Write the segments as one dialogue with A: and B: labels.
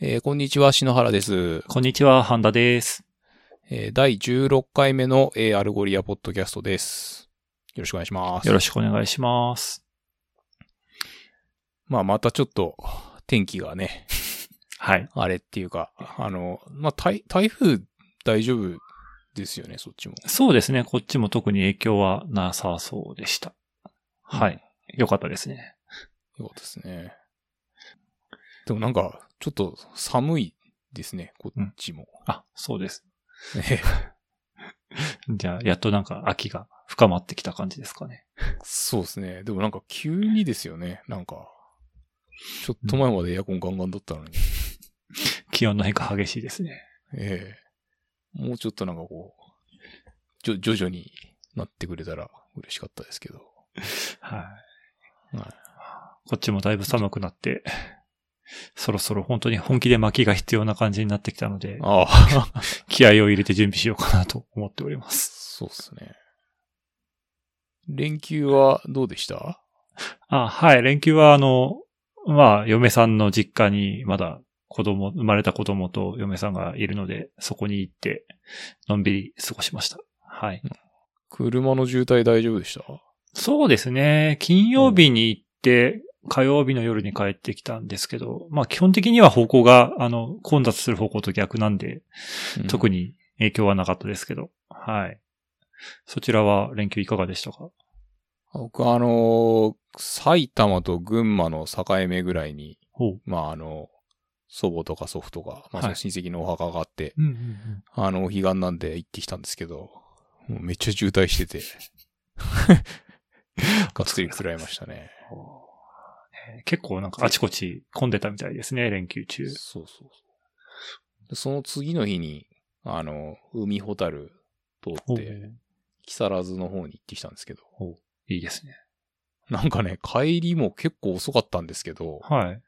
A: えーこんにちは、篠原です。
B: こんにちは、ハンダです。
A: えー第16回目の、えー Algolia ポッドキャストです。よろしくお願いします。
B: よろしくお願いします。
A: まあ、またちょっと、天気がね、
B: はい。
A: あれっていうか、あの、まあ、台、台風大丈夫ですよね、そっちも。
B: そうですね。こっちも特に影響はなさそうでした。はい。よかったですね。
A: よかったですね。でもなんか、ちょっと寒いですね、こっちも。
B: あ、そうです。
A: ね
B: じゃあ、やっとなんか秋が深まってきた感じですかね。
A: そうですね。でもなんか急にですよね、なんか。ちょっと前までエアコンガンガンだったのに。
B: 気温の変化激しいですね。
A: ええもうちょっとなんかこう、じょ、徐々になってくれたら嬉しかったですけど。
B: はい。
A: はい。
B: こっちもだいぶ寒くなって、そろそろ本当に本気で薪が必要な感じになってきたので、
A: ああ、
B: 気合を入れて準備しようかなと思っております。
A: そうですね。連休はどうでした？
B: あ、はい。連休はあの、まあ、嫁さんの実家にまだ子供、生まれた子供と嫁さんがいるので、そこに行って、のんびり過ごしました。はい。
A: 車の渋滞大丈夫でした？
B: そうですね。金曜日に行って、火曜日の夜に帰ってきたんですけど、まあ基本的には方向が、あの、混雑する方向と逆なんで、特
A: に。
B: に影響はなかったですけど、はい。そちらは連休いかがでしたか？
A: 僕はあのー埼玉と群馬の境目ぐらいに。まああの、祖母とか祖父とか、まあ親戚のお墓があって、
B: うんうんうん。
A: あの、お彼岸なんで行ってきたんですけど、めっちゃ渋滞してて、がっつり食らいましたね。
B: ね結構なんかあちこち混んでたみたいですね、連休中。
A: そうそうそう。でその次の日に、あの、海ホタル通って、木更津の方に行ってきたんですけど、
B: いいですね。
A: なんかね、帰りも結構遅かったんですけど、
B: はい。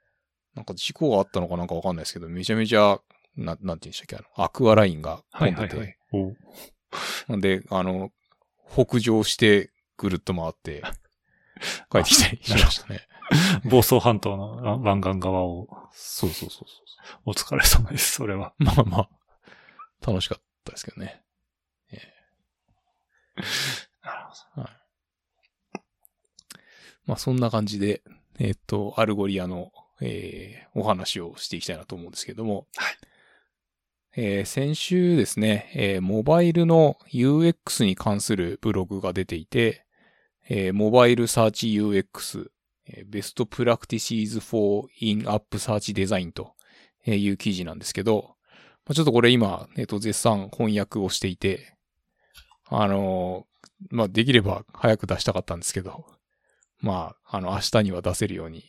A: なんか事故があったのかなんかわかんないですけど、めちゃめちゃ、ななんて言うんでしたっけ、あの、アクアラインが混んでて、
B: お
A: なんで、あの、北上してぐるっと回って、帰ってきたりしましたね。
B: 房総半島の湾岸側を
A: そうそうそうそ
B: お疲れ様です、それは。
A: う。まあまあ、楽しかったですけどね。
B: なるほ
A: まあそんな感じで、えっと、 Algolia の、えーお話をしていきたいなと思うんですけども、
B: はい
A: えー先週ですね、えーモバイルの UX に関するブログが出ていて、えーモバイルサーチ UX、えー Best Practices for In-App Search Design という記事なんですけど、ちょっとこれ今、えっ、と、絶賛翻訳をしていて、あのまあ、できれば早く出したかったんですけど、まあ、あの、明日には出せるように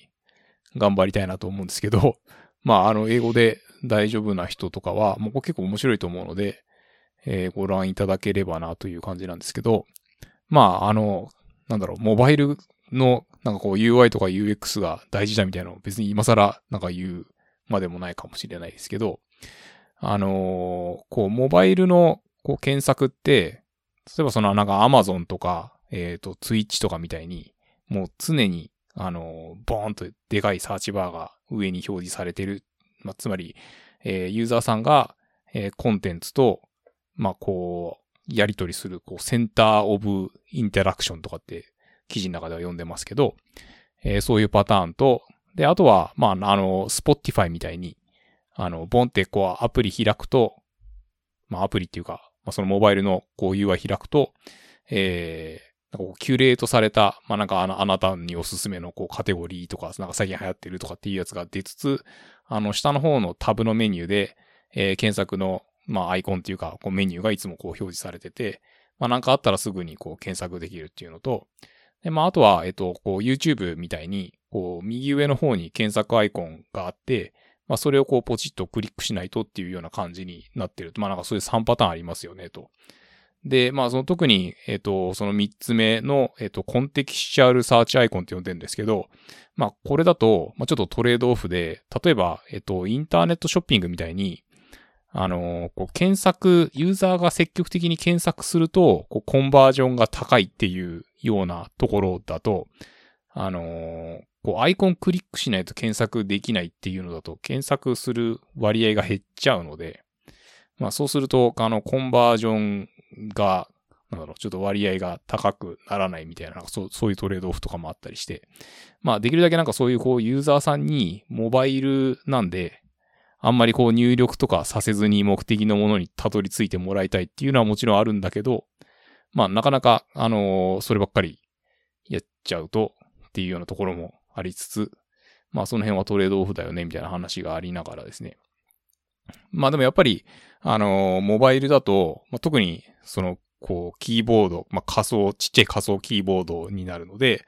A: 頑張りたいなと思うんですけど、まあ、あの、英語で大丈夫な人とかは、もう結構面白いと思うので、えーご覧いただければなという感じなんですけど、まあ、あの、なんだろう、モバイルの、なんかこう UI とか UX が大事だみたいなのを別に今更なんか言うまでもないかもしれないですけど、あのーこう、モバイルのこう検索って、例えばそのなんか Amazon とか、えっ、と、Twitch とかみたいに、もう常に、あの、ボーンとでかいサーチバーが上に表示されてる。まあ、つまり、えーユーザーさんが、えーコンテンツと、まあ、こう、やり取りする、こう、センターオブインタラクションとかって記事の中では読んでますけど、えーそういうパターンと、で、あとは、まあ、あの、Spotify みたいに、あの、ボンってこう、アプリ開くと、まあ、アプリっていうか、まあ、そのモバイルのこう UI 開くと、えーなんかこうキュレートされた、まあ、なんかあの、あなたにおすすめのこうカテゴリーとか、なんか最近流行ってるとかっていうやつが出つつ、あの、下の方のタブのメニューで、えー検索の、まあ、アイコンっていうか、こうメニューがいつもこう表示されてて、まあ、なんかあったらすぐにこう検索できるっていうのと、で、まあ、あとは、えっと、こう YouTube みたいに、こう、右上の方に検索アイコンがあって、まあ、それをこうポチッとクリックしないとっていうような感じになってると。まあ、なんかそういう3パターンありますよね、と。で、まあ、その特に、えっ、と、その3つ目の、えっ、と、コンテキスチャルサーチアイコンって呼んでるんですけど、まあ、これだと、まあ、ちょっとトレードオフで、例えば、えっ、と、インターネットショッピングみたいに、あのこう検索、ユーザーが積極的に検索すると、こう、コンバージョンが高いっていうようなところだと、あのーこうアイコンクリックしないと検索できないっていうのだと、検索する割合が減っちゃうので、まあそうすると、あの、コンバージョンが、なんだろう、ちょっと割合が高くならないみたいな、そうそういうトレードオフとかもあったりして、まあできるだけなんかそういうこうユーザーさんにモバイルなんで、あんまりこう入力とかさせずに目的のものにたどり着いてもらいたいっていうのはもちろんあるんだけど、まあなかなか、あのー、そればっかりやっちゃうとっていうようなところもありつつ、まあその辺はトレードオフだよねみたいな話がありながらですね。まあでもやっぱり、あのー、モバイルだと、まあ、特にその、こう、キーボード、まあ仮想、ちっちゃい仮想キーボードになるので、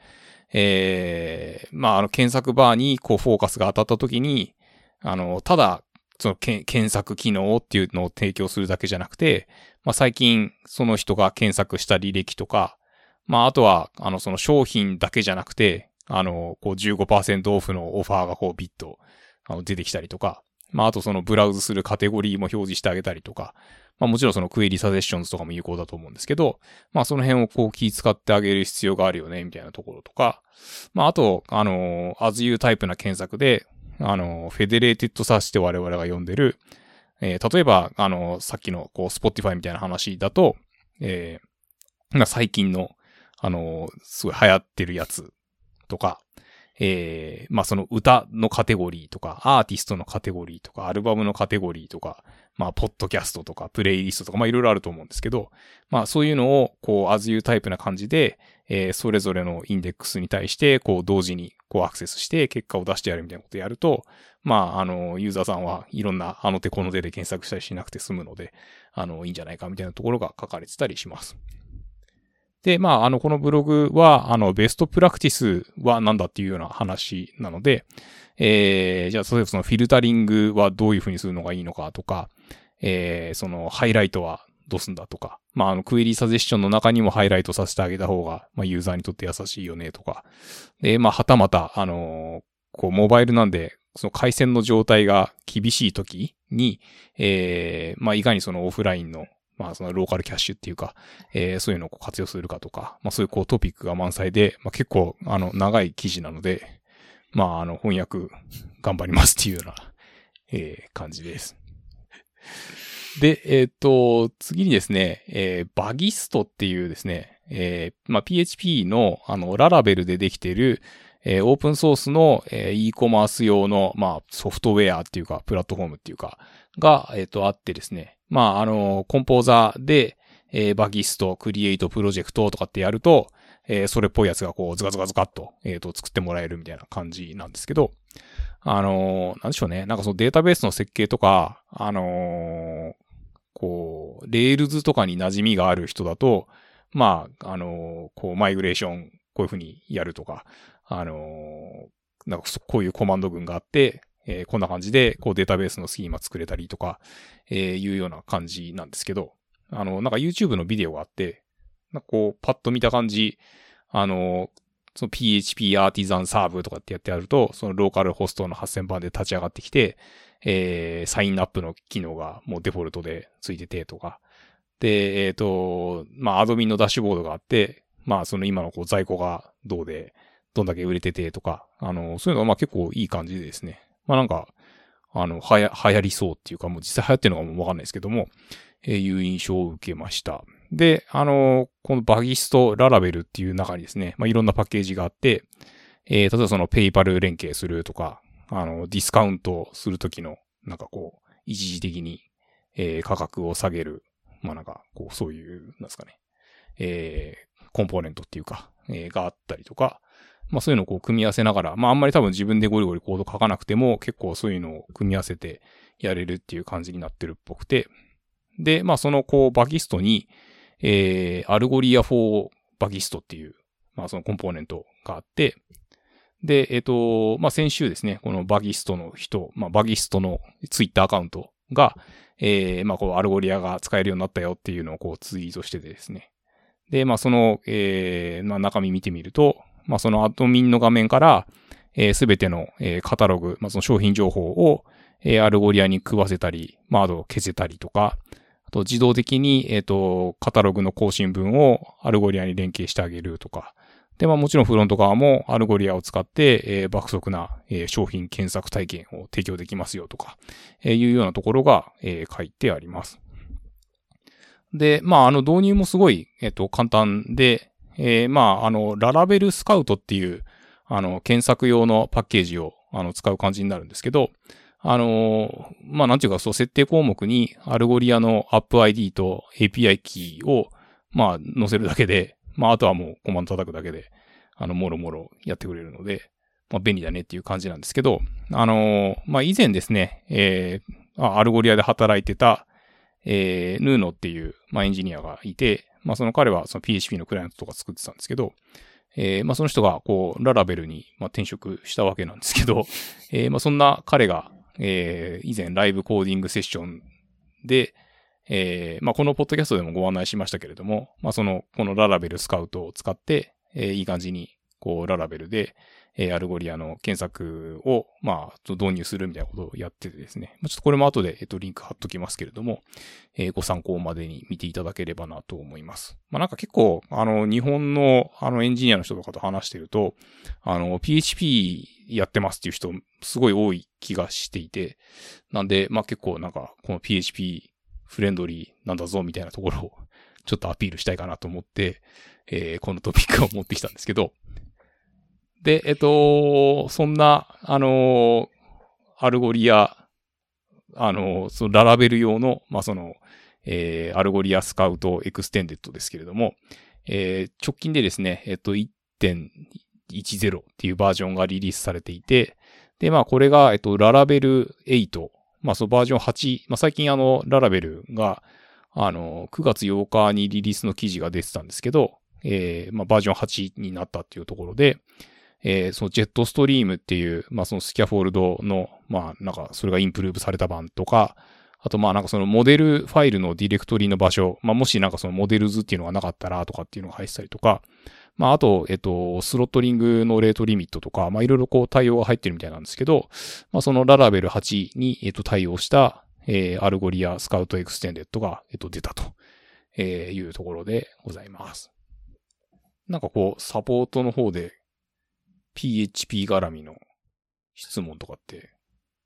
A: ええー、まああの検索バーにこうフォーカスが当たった時に、あの、ただ、その検索機能っていうのを提供するだけじゃなくて、まあ、最近その人が検索した履歴とか、まあ、あとは、あの、その商品だけじゃなくて、あの、こう15%オフのオファーがこうビッとあの出てきたりとか、まあ、あとそのブラウズするカテゴリーも表示してあげたりとか、まあもちろんその Query Suggestions とかも有効だと思うんですけど、まあその辺をこう気使ってあげる必要があるよね、みたいなところとか、まああと、あの、as you タイプな検索で、あの、 federated search って我々が呼んでる、えー、例えば、あの、さっきの、こう、 Spotify みたいな話だと、えー、最近の、あの、すごい流行ってるやつとか、えー、まあその歌のカテゴリーとか、アーティストのカテゴリーとか、アルバムのカテゴリーとか、まあ、ポッドキャストとか、プレイリストとか、まあいろいろあると思うんですけど、まあそういうのを、こう、as you タイプな感じで、えー、それぞれのインデックスに対して、こう、同時に、こう、アクセスして、結果を出してやるみたいなことをやると、まあ、あの、ユーザーさんはいろんな、あの手この手で検索したりしなくて済むので、あの、いいんじゃないかみたいなところが書かれてたりします。で、まあ、あの、このブログは、あの、ベストプラクティスは何だっていうような話なので、えー、じゃあ、例えばそのフィルタリングはどういうふうにするのがいいのかとか、えー、その、ハイライトはどうすんだとか、まあ、あの、クエリーサジェッションの中にもハイライトさせてあげた方が、まあ、ユーザーにとって優しいよね、とか。で、まあ、はたまた、あのー、こう、モバイルなんで、その回線の状態が厳しい時に、えー、まあ、いかにそのオフラインの、まあ、そのローカルキャッシュっていうか、えー、そういうのを活用するかとか、まあ、そういうこうトピックが満載で、まあ、結構、あの、長い記事なので、まあ、あの、翻訳頑張りますっていうような、えー、感じです。で、えっ、ー、と、次にですね、えー、バギストっていうですね、えー、まあ、PHP の、あの、ララベルでできている、えー、オープンソースの、えー、e コマース用の、まあ、ソフトウェアっていうか、プラットフォームっていうか、が、えっ、ー、と、あってですね。まあ、あの、 Composer で、えー、 Bagisto、create、project とかってやると、えー、それっぽいやつがこう、ズカズカズカっと、えっ、ー、と、作ってもらえるみたいな感じなんですけど、あのー、なんでしょうね。なんかそのデータベースの設計とか、あのこう、 Rails とかに馴染みがある人だと、まあ、あのこう、マイグレーション、こういうふうにやるとか、あのなんかこういうコマンド群があって、えー、こんな感じで、こうデータベースのスキーマ作れたりとか、えー、いうような感じなんですけど、あの、なんか YouTube のビデオがあって、なんかこう、パッと見た感じ、あの、その PHP アーティザンサーブとかってやってやると、そのローカルホストの8000番で立ち上がってきて、えー、サインアップの機能がもうデフォルトでついててとか。で、えっ、ー、と、まあ、アドミンのダッシュボードがあって、まあ、その今のこう在庫がどうで、どんだけ売れててとか、あの、そういうのはまあ結構いい感じでですね。まあなんか、あの、はや、流行りそうっていうか、もう実際流行ってるのかもわかんないですけども、えー、いう印象を受けました。で、あの、このバギストララベルっていう中にですね、まあいろんなパッケージがあって、えー、例えばそのペイパル連携するとか、あの、ディスカウントするときの、なんかこう、一時的に、えー、価格を下げる、まあなんか、こう、そういう、なんですかね、えー、コンポーネントっていうか、えー、があったりとか、まあそういうのをこう組み合わせながら、まああんまり多分自分でゴリゴリコード書かなくても結構そういうのを組み合わせてやれるっていう感じになってるっぽくて、で、まあそのこう Bagisto に、えー、 Algolia for Bagisto っていう、まあそのコンポーネントがあって、で、えっ、ー、と、まあ先週ですね、この Bagisto の人、まあ Bagisto のツイッターアカウントが、えー、まあこう Algolia が使えるようになったよっていうのをこうツイートしててですね。で、まあその、えー、まあ中身見てみると、まあ、そのアドミンの画面から、えー、すべての、えー、カタログ、まあ、その商品情報を、えー、 Algolia に食わせたり、まあ、あと消せたりとか、あと自動的に、えっ、と、カタログの更新分を Algolia に連携してあげるとか、で、まあもちろんフロント側も Algolia を使って、えー爆速な、えー商品検索体験を提供できますよとか、えーいうようなところが、えー書いてあります。で、まああの導入もすごい、えっ、と、簡単で、えーまああの、 Laravel Scout っていう、あの、検索用のパッケージを、あの、使う感じになるんですけど、あのーまあ、なんていうか、そう、設定項目に、 Algolia の App ID と API キーを、まあ、載せるだけで、まあ、あとはもうコマンド叩くだけで、あの、もろもろやってくれるので、まあ、便利だねっていう感じなんですけど、あのーまあ、以前ですね、えー Algolia で働いてた、えー、ヌーノっていう、まあ、エンジニアがいて、まあ、その彼はその PHP のクライアントとか作ってたんですけど、えーまあ、その人が、こう、 Laravel に、まあ、転職したわけなんですけど、えーまあ、そんな彼が、えー以前ライブコーディングセッションで、えーまあ、このポッドキャストでもご案内しましたけれども、まあ、その、この Laravel Scout を使って、えーいい感じに、こう、 Laravel で、えー Algolia の検索を、まあ、導入するみたいなことをやっててですね。まあ、ちょっとこれも後で、えっと、リンク貼っときますけれども、えーご参考までに見ていただければなと思います。まあ、なんか結構、あの、日本の、あの、エンジニアの人とかと話してると、あの、PHP やってますっていう人、すごい多い気がしていて、なんで、まあ、結構なんか、この PHP フレンドリーなんだぞみたいなところを、ちょっとアピールしたいかなと思って、えーこのトピックを持ってきたんですけど、で、えっと、そんな、あの、 Algolia、あの、その Laravel 用の、まあ、その、えー Algolia Scout Extended ですけれども、えー直近でですね、えっと、1.10っていうバージョンがリリースされていて、で、まあ、これが、えっと、ララベル8、まあ、そのバージョン8、まあ、最近あの、ララベルが、あの、9月8日にリリースの記事が出てたんですけど、えーまあ、バージョン8になったっていうところで、えーそのジェットストリームっていう、まあ、そのスキャフォールドの、まあ、なんか、それがインプルーブされた版とか、あと、まあ、なんかそのモデルファイルのディレクトリの場所、まあ、もしなんかそのモデル図っていうのがなかったらとかっていうのが入ってたりとか、まあ、あと、えっと、 throttling の rate limit とか、まあ、いろいろこう対応が入ってるみたいなんですけど、まあ、その Laravel 8に、えっと、対応した、えー Algolia Scout Extended が、えっと、出たと、えーいうところでございます。なんかこう、サポートの方で、PHP 絡みの質問とかって、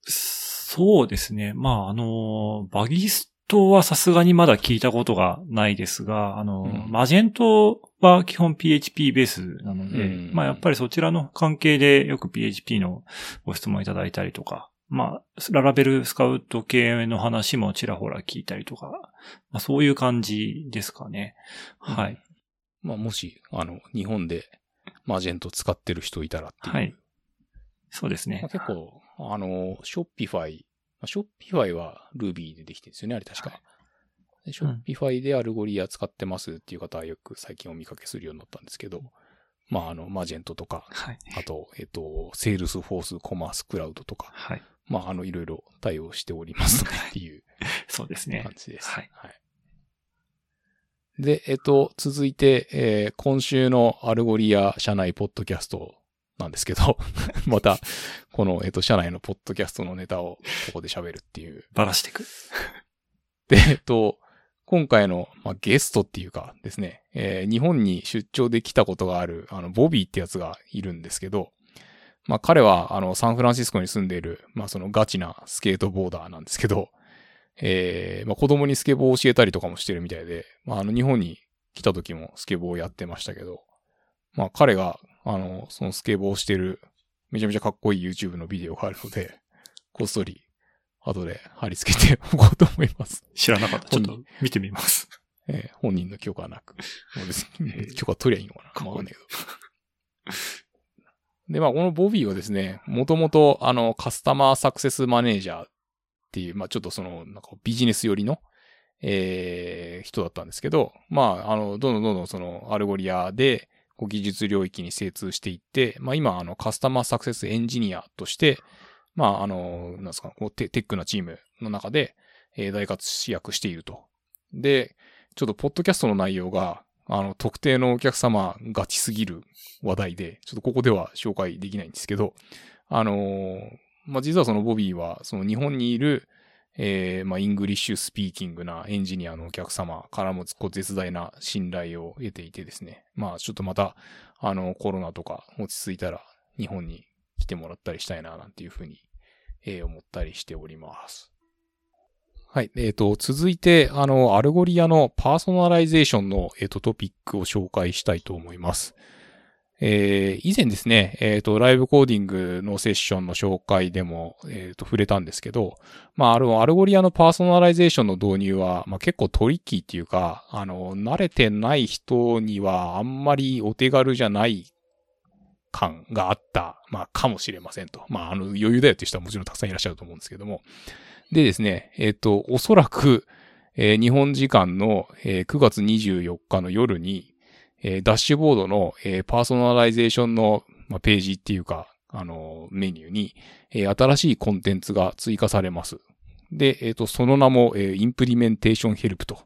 B: そうですね。まあ、あの、 Bagisto はさすがにまだ聞いたことがないですが、あの、
A: うん
B: Magento は基本 PHP ベースなので、
A: うん
B: まあやっぱりそちらの関係でよく PHP のご質問いただいたりとか、まあ、 Laravel Scout 系の話もちらほら聞いたりとか、まあそういう感じですかね。はい。
A: まあ、もし、あの、日本で Magento 使ってる人いたらっていう。
B: はいそうですね
A: まあ、。結構、あの、ショッピファイ、まあショッピファイは Ruby でできてるんですよね、あれ確か。
B: は
A: で Shopify で Algolia 使ってますっていう方はよく最近お見かけするようになったんですけど、まあ、あの、 Magento とか、
B: はい。
A: あと、えっと、 Salesforce Commerce Cloud とか、
B: はい。
A: まあ、あの、いろいろ対応しておりますっていう
B: そうですね
A: 感。じです。
B: はい。
A: で、えっと、続いて、えー今週の Algolia 社内ポッドキャストなんですけど、また、この、えっと、社内のポッドキャストのネタをここで喋るっていう。
B: ばらしていく？
A: で、えっと、今回の、まあ、ゲストっていうかですね、えー日本に出張で来たことがある、あの、ボビーってやつがいるんですけど、まあ、彼は、あの、サンフランシスコに住んでいる、まあ、そのガチなスケートボーダーなんですけど、えーまあ、子供にスケボーを教えたりとかもしてるみたいで、まあ、あの、日本に来た時もスケボーをやってましたけど、まあ、彼が、あの、そのスケボーをしてる、めちゃめちゃかっこいい YouTube のビデオがあるので、こっそり、後で貼り付けておこうと思います。
B: 知らなかった。ちょっ
A: 本
B: と見てみます。
A: えー本人の許可はなく。もう別に
B: えー
A: 許可取りゃいいのかな
B: か
A: わかんないけど。で、まあ、このボビーはですね、もともと、あの、カスタマーサクセスマネージャーっていう、まあ、ちょっとその、なんかビジネス寄りの、えー人だったんですけど、まあ、あの、どんどんどんどんその、 Algolia で、技術領域に精通していって、まあ、今、あの、カスタマーサクセスエンジニアとして、まあ、あの、なんですか、こうテ tech なチームの中で、えー大活躍していると。で、ちょっとポッドキャストの内容が、あの、特定のお客様ガチすぎる話題で、ちょっとここでは紹介できないんですけど、あのーまあ、実はそのボビーは、その日本にいる、えー、まあ、 English speaking なエンジニアのお客様からもこう絶大な信頼を得ていてですね。まあ、ちょっとまた、あの、コロナとか落ち着いたら日本に来てもらったりしたいな、なんていうふうに、えー、思ったりしております。はい。えっ、ー、と、続いて、あの、 Algolia のパーソナライゼーションの、えっ、ー、と、トピックを紹介したいと思います。えー、以前ですね、えっ、ー、と、ライブコーディングのセッションの紹介でも、えっ、ー、と、触れたんですけど、まあ、あの、 Algolia のパーソナライゼーションの導入は、まあ、結構トリッキーっていうか、あの、慣れてない人にはあんまりお手軽じゃない感があった、まあ、かもしれませんと。まあ、あの、余裕だよっていう人はもちろんたくさんいらっしゃると思うんですけども。でですね、えっ、と、おそらく、え、日本時間の、えー、9月24日の夜に、えー、ダッシュボードの、えー、パーソナライゼーションの、まあ、ページっていうか、あの、メニューに、えー、新しいコンテンツが追加されます。で、えっ、と、その名も、えー、 implementation help と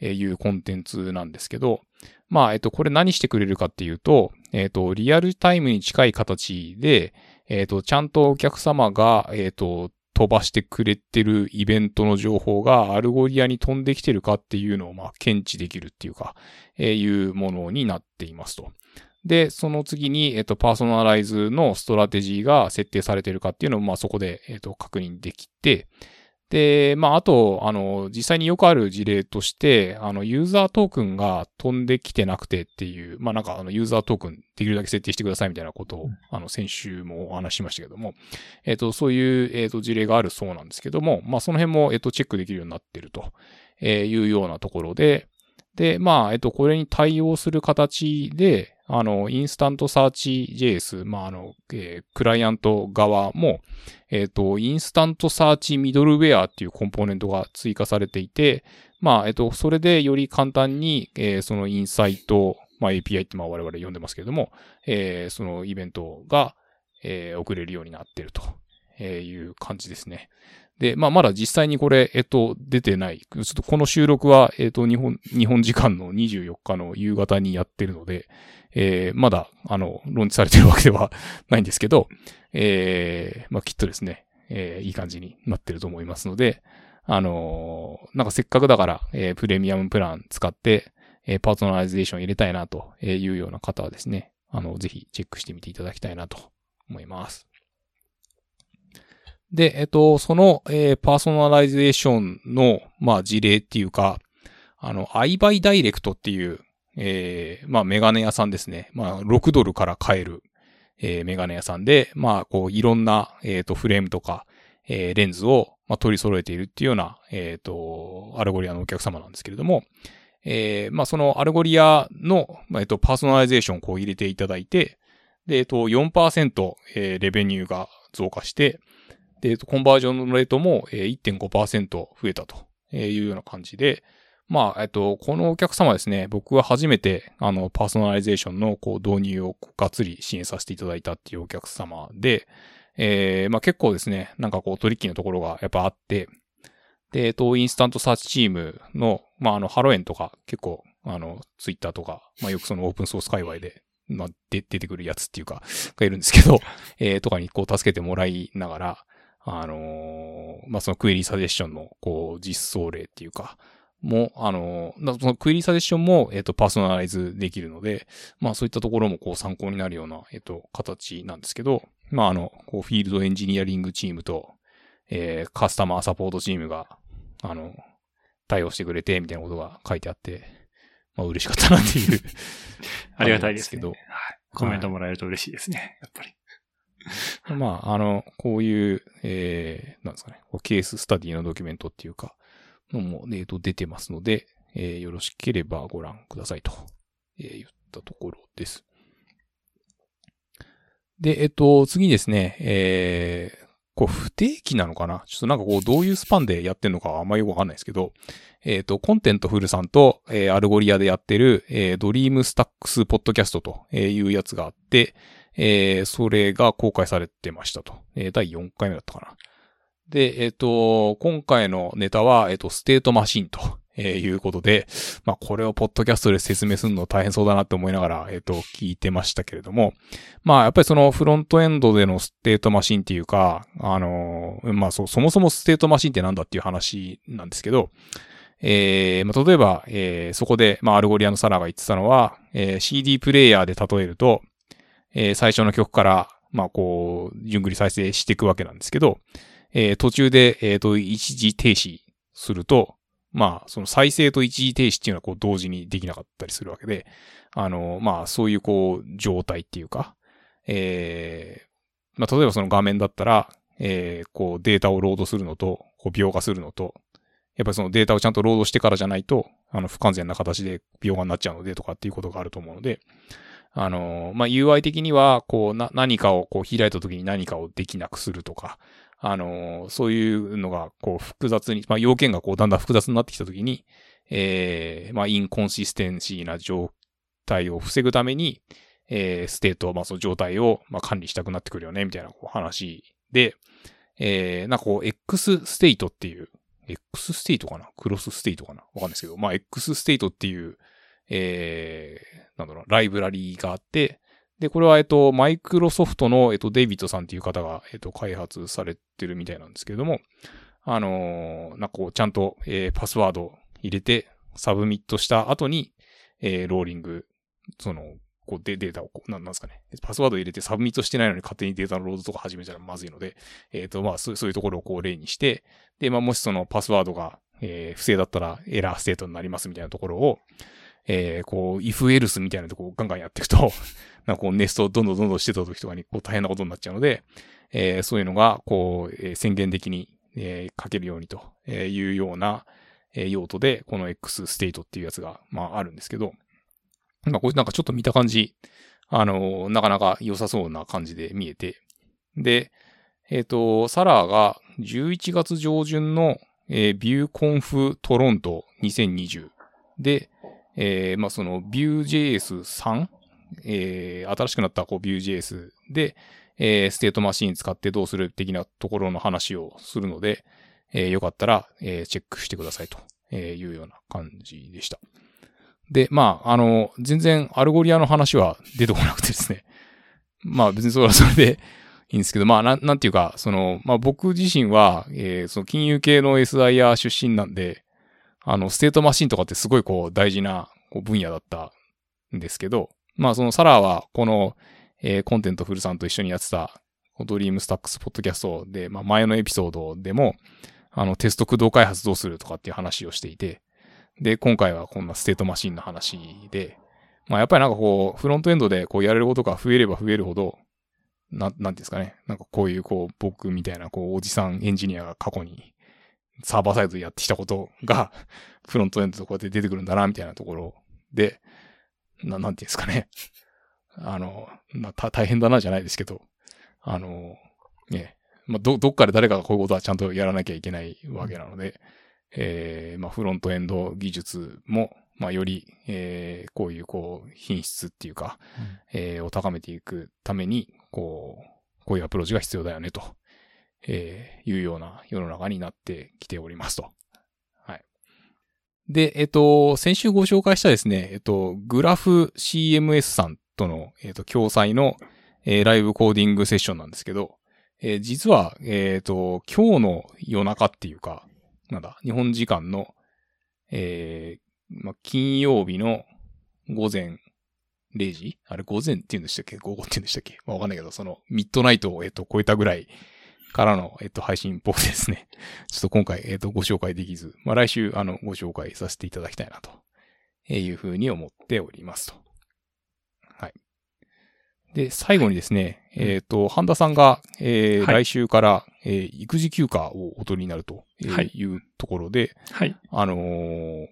A: いうコンテンツなんですけど、まあ、えっ、と、これ何してくれるかっていうと、えっ、と、リアルタイムに近い形で、えっ、と、ちゃんとお客様が、えっ、と、飛ばしてくれてるイベントの情報が Algolia に飛んできてるかっていうのをまあ検知できるっていうか、えー、いうものになっていますと。で、その次に、えっ、と、パーソナライズのストラテジーが設定されてるかっていうのを、まあそこで、えっ、と、確認できて、で、まあ、あと、あの、実際によくある事例として、あの、ユーザートークンが飛んできてなくてっていう、まあ、なんか、あの、ユーザートークンできるだけ設定してくださいみたいなことを、あの、先週もお話ししましたけども、えっ、と、そういう、えっ、と、事例があるそうなんですけども、まあ、その辺も、えっ、と、チェックできるようになっているというようなところで、で、まあ、えっと、これに対応する形で、あの、 InstantSearch JS、まあ、あの、えー、クライアント側も、えっ、ー、と、 InstantSearch middleware っていうコンポーネントが追加されていて、まあ、えっ、ー、と、それでより簡単に、えー、そのインサイト、まあ、API ってまあ我々呼んでますけれども、えー、そのイベントが、えー、送れるようになっているという感じですね。で、まあ、まだ実際にこれ、えっと、出てない。ちょっとこの収録は、えっと、日本、日本時間の24日の夕方にやってるので、えー、まだ、あの、ローンチされてるわけでは ないんですけど、えー、まあ、きっとですね、えー、いい感じになってると思いますので、あのー、なんかせっかくだから、えー、プレミアムプラン使って、えー、パーソナライゼーション入れたいなというような方はですね、あの、ぜひチェックしてみていただきたいなと思います。で、えっと、その、えー、パーソナライゼーションの、まあ、事例っていうか、あの、iBuy Direct っていう、えー、まあ、メガネ屋さんですね。まあ、6ドルから買える、えー、メガネ屋さんで、まあ、こう、いろんな、えっ、と、フレームとか、えー、レンズを、まあ、取り揃えているっていうような、えっ、と、 Algolia のお客様なんですけれども、えー、まあ、その Algolia の、まあ、えっ、と、パーソナライゼーションをこう入れていただいて、で、えっ、と、4%、えー、 revenue が増加して、で、コンバージョンのレートも1.5%増えたというような感じで、まあ、えっと、このお客様ですね、僕は初めて、あの、パーソナライゼーションの、こう、導入をがっつり支援させていただいたっていうお客様で、えー、まあ結構ですね、なんかこう、トリッキーなところがやっぱあって、で、えっと、 InstantSearch チームの、まあ、あの、ハロエンとか、結構、あの、ツイッターとか、まあよくそのオープンソース界隈で、まあ、で、出てくるやつっていうか、がいるんですけど、えー、とかにこう助けてもらいながら、あのー、まあ、そのクエリーサジェッションの、こう、実装例っていうか、も、あのー、そのクエリーサジェッションも、えっ、ー、と、パーソナライズできるので、まあ、そういったところも、こう、参考になるような、えっ、と、形なんですけど、まあ、あの、こう、フィールドエンジニアリングチームと、えー、カスタマーサポートチームが、あの、対応してくれて、みたいなことが書いてあって、まあ、嬉しかったなっていう
B: ありがたいですけど、はい。コメントもらえると嬉しいですね、やっぱり。
A: まあ、あの、こういう、えー、なんですかね、ケーススタディのドキュメントっていうか、のも、えっ、と、出てますので、えー、よろしければご覧くださいと、えー、言ったところです。で、えっ、と、次ですね、えー、こう、不定期なのかな？ちょっとなんかこう、どういうスパンでやってんのかあんまよくわかんないですけど、えっ、ー、と、 Contentful さんと、えー、 Algolia でやってる、えー、 DreamStacks ポッドキャストというやつがあって、えー、それが公開されてましたと。えー、第4回目だったかな。で、えっ、ー、と、今回のネタは、えっ、と、ステートマシンとえいうことで、まあ、これをポッドキャストで説明するの大変そうだなって思いながら、えっ、と、聞いてましたけれども、まあ、やっぱりそのフロントエンドでのステートマシンっていうか、あのまあ、そ、そもそもステートマシンってなんだっていう話なんですけど、えーまあ、例えば、えーそこで、まあ、 Algolia のサラが言ってたのは、えー CD プレイヤーで例えると、えー最初の曲から、まあ、こう、順繰り再生していくわけなんですけど、えー途中で、えっ、と、一時停止すると、まあ、その再生と一時停止っていうのはこう同時にできなかったりするわけで、あの、まあ、そういうこう、状態っていうか、えーまあ、例えばその画面だったら、えーこうデータをロードするのと、こう描画するのと、やっぱりそのデータをちゃんとロードしてからじゃないと、あの、不完全な形で描画になっちゃうのでとかっていうことがあると思うので、あの、まあ、UI 的には、こう、な、何かをこう開いた時に何かをできなくするとか、あの、そういうのが、こう、複雑に、まあ、要件がこう、だんだん複雑になってきた時に、えーまあ、インコンシステンシーな状態を防ぐために、えーステート、まあ、その状態を、まあ、管理したくなってくるよね、みたいなこう話で、えー、なんかこう、X ステートっていう、X ステートかな？クロスステートかな？わかんないですけど、まあ、 XState っていう、えー、なんだろう、ライブラリーがあって、で、これは、えっと、マイクロソフトの、えっと、デイビッドさんっていう方が、えっと、開発されてるみたいなんですけれども、あのーなんかこう、ちゃんと、えーパスワード入れて、サブミットした後に、えーローリング、その、こうデデータをこう、なんなんですかね。パスワード入れてサブミットしてないのに勝手にデータのロードとか始めたらまずいので、えっ、と、まあそう、そういうところをこう例にして、で、まあもしそのパスワードが、えー不正だったらエラーステートになりますみたいなところを、えーこう、if else みたいなとこをガンガンやっていくと、なんかこうネストをどんどんどんどんしてた時とかにこう大変なことになっちゃうので、えーそういうのが、こう、えー宣言的に、えー書けるようにというような、え用途で、この X ステートっていうやつが、まああるんですけど、まあこれなんかちょっと見た感じ、あの、なかなか良さそうな感じで見えて、で、えっ、と、サラーが11月上旬の、えー、 VueConf Toronto 2020で、えーまあその Vue.js3、えー新しくなったこう Vue.js で、えーステートマシン使ってどうする的なところの話をするので、えーよかったら、えーチェックしてくださいというような感じでした。で、まあ、あの、全然 Algolia の話は出てこなくてですね。まあ別にそれはそれで いいんですけど、まあなん、なんていうか、その、まあ僕自身は、えーその金融系の SIR 出身なんで、あの、ステートマシンとかってすごいこう大事なこう分野だったんですけど、まあそのサラーはこの、えー Contentful さんと一緒にやってた、 DreamStacks ポッドキャストで、まあ前のエピソードでも、あの、テスト駆動開発どうするとかっていう話をしていて、で、今回はこんなステートマシンの話で、まあやっぱりなんかこう、フロントエンドでこうやれることが増えれば増えるほど、な、なんていうんですかね。なんかこういうこう、僕みたいなこう、おじさんエンジニアが過去にサーバーサイドでやってきたことが、フロントエンドでこうやって出てくるんだな、みたいなところ。で、な、なんていうんですかね。あの、まあ、た、大変だなじゃないですけど、あの、ね、まあ、ど、どっかで誰かがこういうことはちゃんとやらなきゃいけないわけなので、えー、まあ、フロントエンド技術も、まあ、より、えー、こういう、こう、品質っていうか、えーを高めていくために、こう、こういうアプローチが必要だよね、と、えーいうような世の中になってきておりますと。はい。で、えっ、と、先週ご紹介したですね、えっ、と、グラフ CMS さんとの、えっ、と、共催の、えライブコーディングセッションなんですけど、え実は、えっ、と、今日の夜中っていうか、なんだ、日本時間の、えま、金曜日の午前0時？あれ午前って言うんでしたっけ？午後って言うんでしたっけ？まあ、わかんないけど、その、ミッドナイトを、えっ、と、超えたぐらいからの、えっ、と、配信っぽくてですね。ちょっと今回、えっ、と、ご紹介できず、まあ、来週、あの、ご紹介させていただきたいな、というふうに思っておりますと。はい。で、最後にですね、えっ、と、半田さんが、えー
B: はい
A: 来週から、えー育児休暇をお取りになると
B: い
A: いうところで、
B: はい。
A: あのー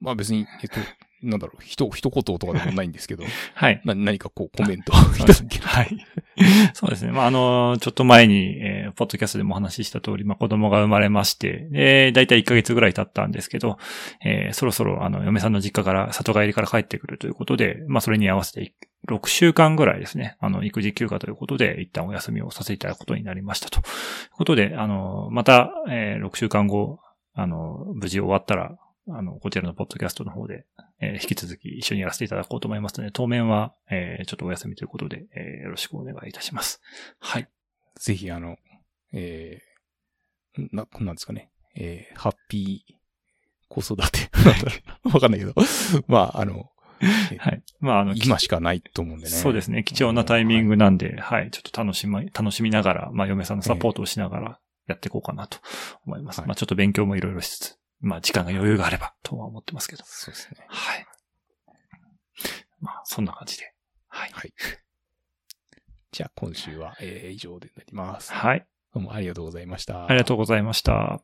A: まあ別に、えっと、なんだろう、ひと、一言とかでもないんですけど、
B: はい。
A: な、何かこうコメントを いただける。
B: はい。そうですね。まあ、あの、ちょっと前に、えーポッドキャストでもお話しした通り、まあ、子供が生まれまして、で、だいたい1ヶ月ぐらい経ったんですけど、えーそろそろ、あの、嫁さんの実家から、里帰りから帰ってくるということで、まあ、それに合わせて、6週間ぐらいですね、あの、育児休暇ということで、一旦お休みをさせていただくことになりましたと。いうことで、あの、また、えー6週間後、あの、無事終わったら、あの、こちらのポッドキャストの方で、えー引き続き一緒にやらせていただこうと思いますので、当面は、えーちょっとお休みということで、えーよろしくお願いいたします。はい。
A: ぜひ、あの、えー、な、なんですかね。えー、ハッピー子育て。わかんないけど。まあ、あの、
B: はい。まあ、あの、
A: 今しかないと思うんでね。
B: そうですね。貴重なタイミングなんで、はい、ちょっと楽しみ、楽しみながら、まあ、嫁さんのサポートをしながらやっていこうかなと思います。
A: はい
B: まあ、ちょっと勉強もいろいろしつつ、まあ、時間が余裕があれば、とは思ってますけど。
A: そうですね。
B: はい。まあ、そんな感じで。はい。
A: はい。じゃあ、今週は、えー以上でなります。
B: はい。
A: どうもありがとうございました。
B: ありがとうございました。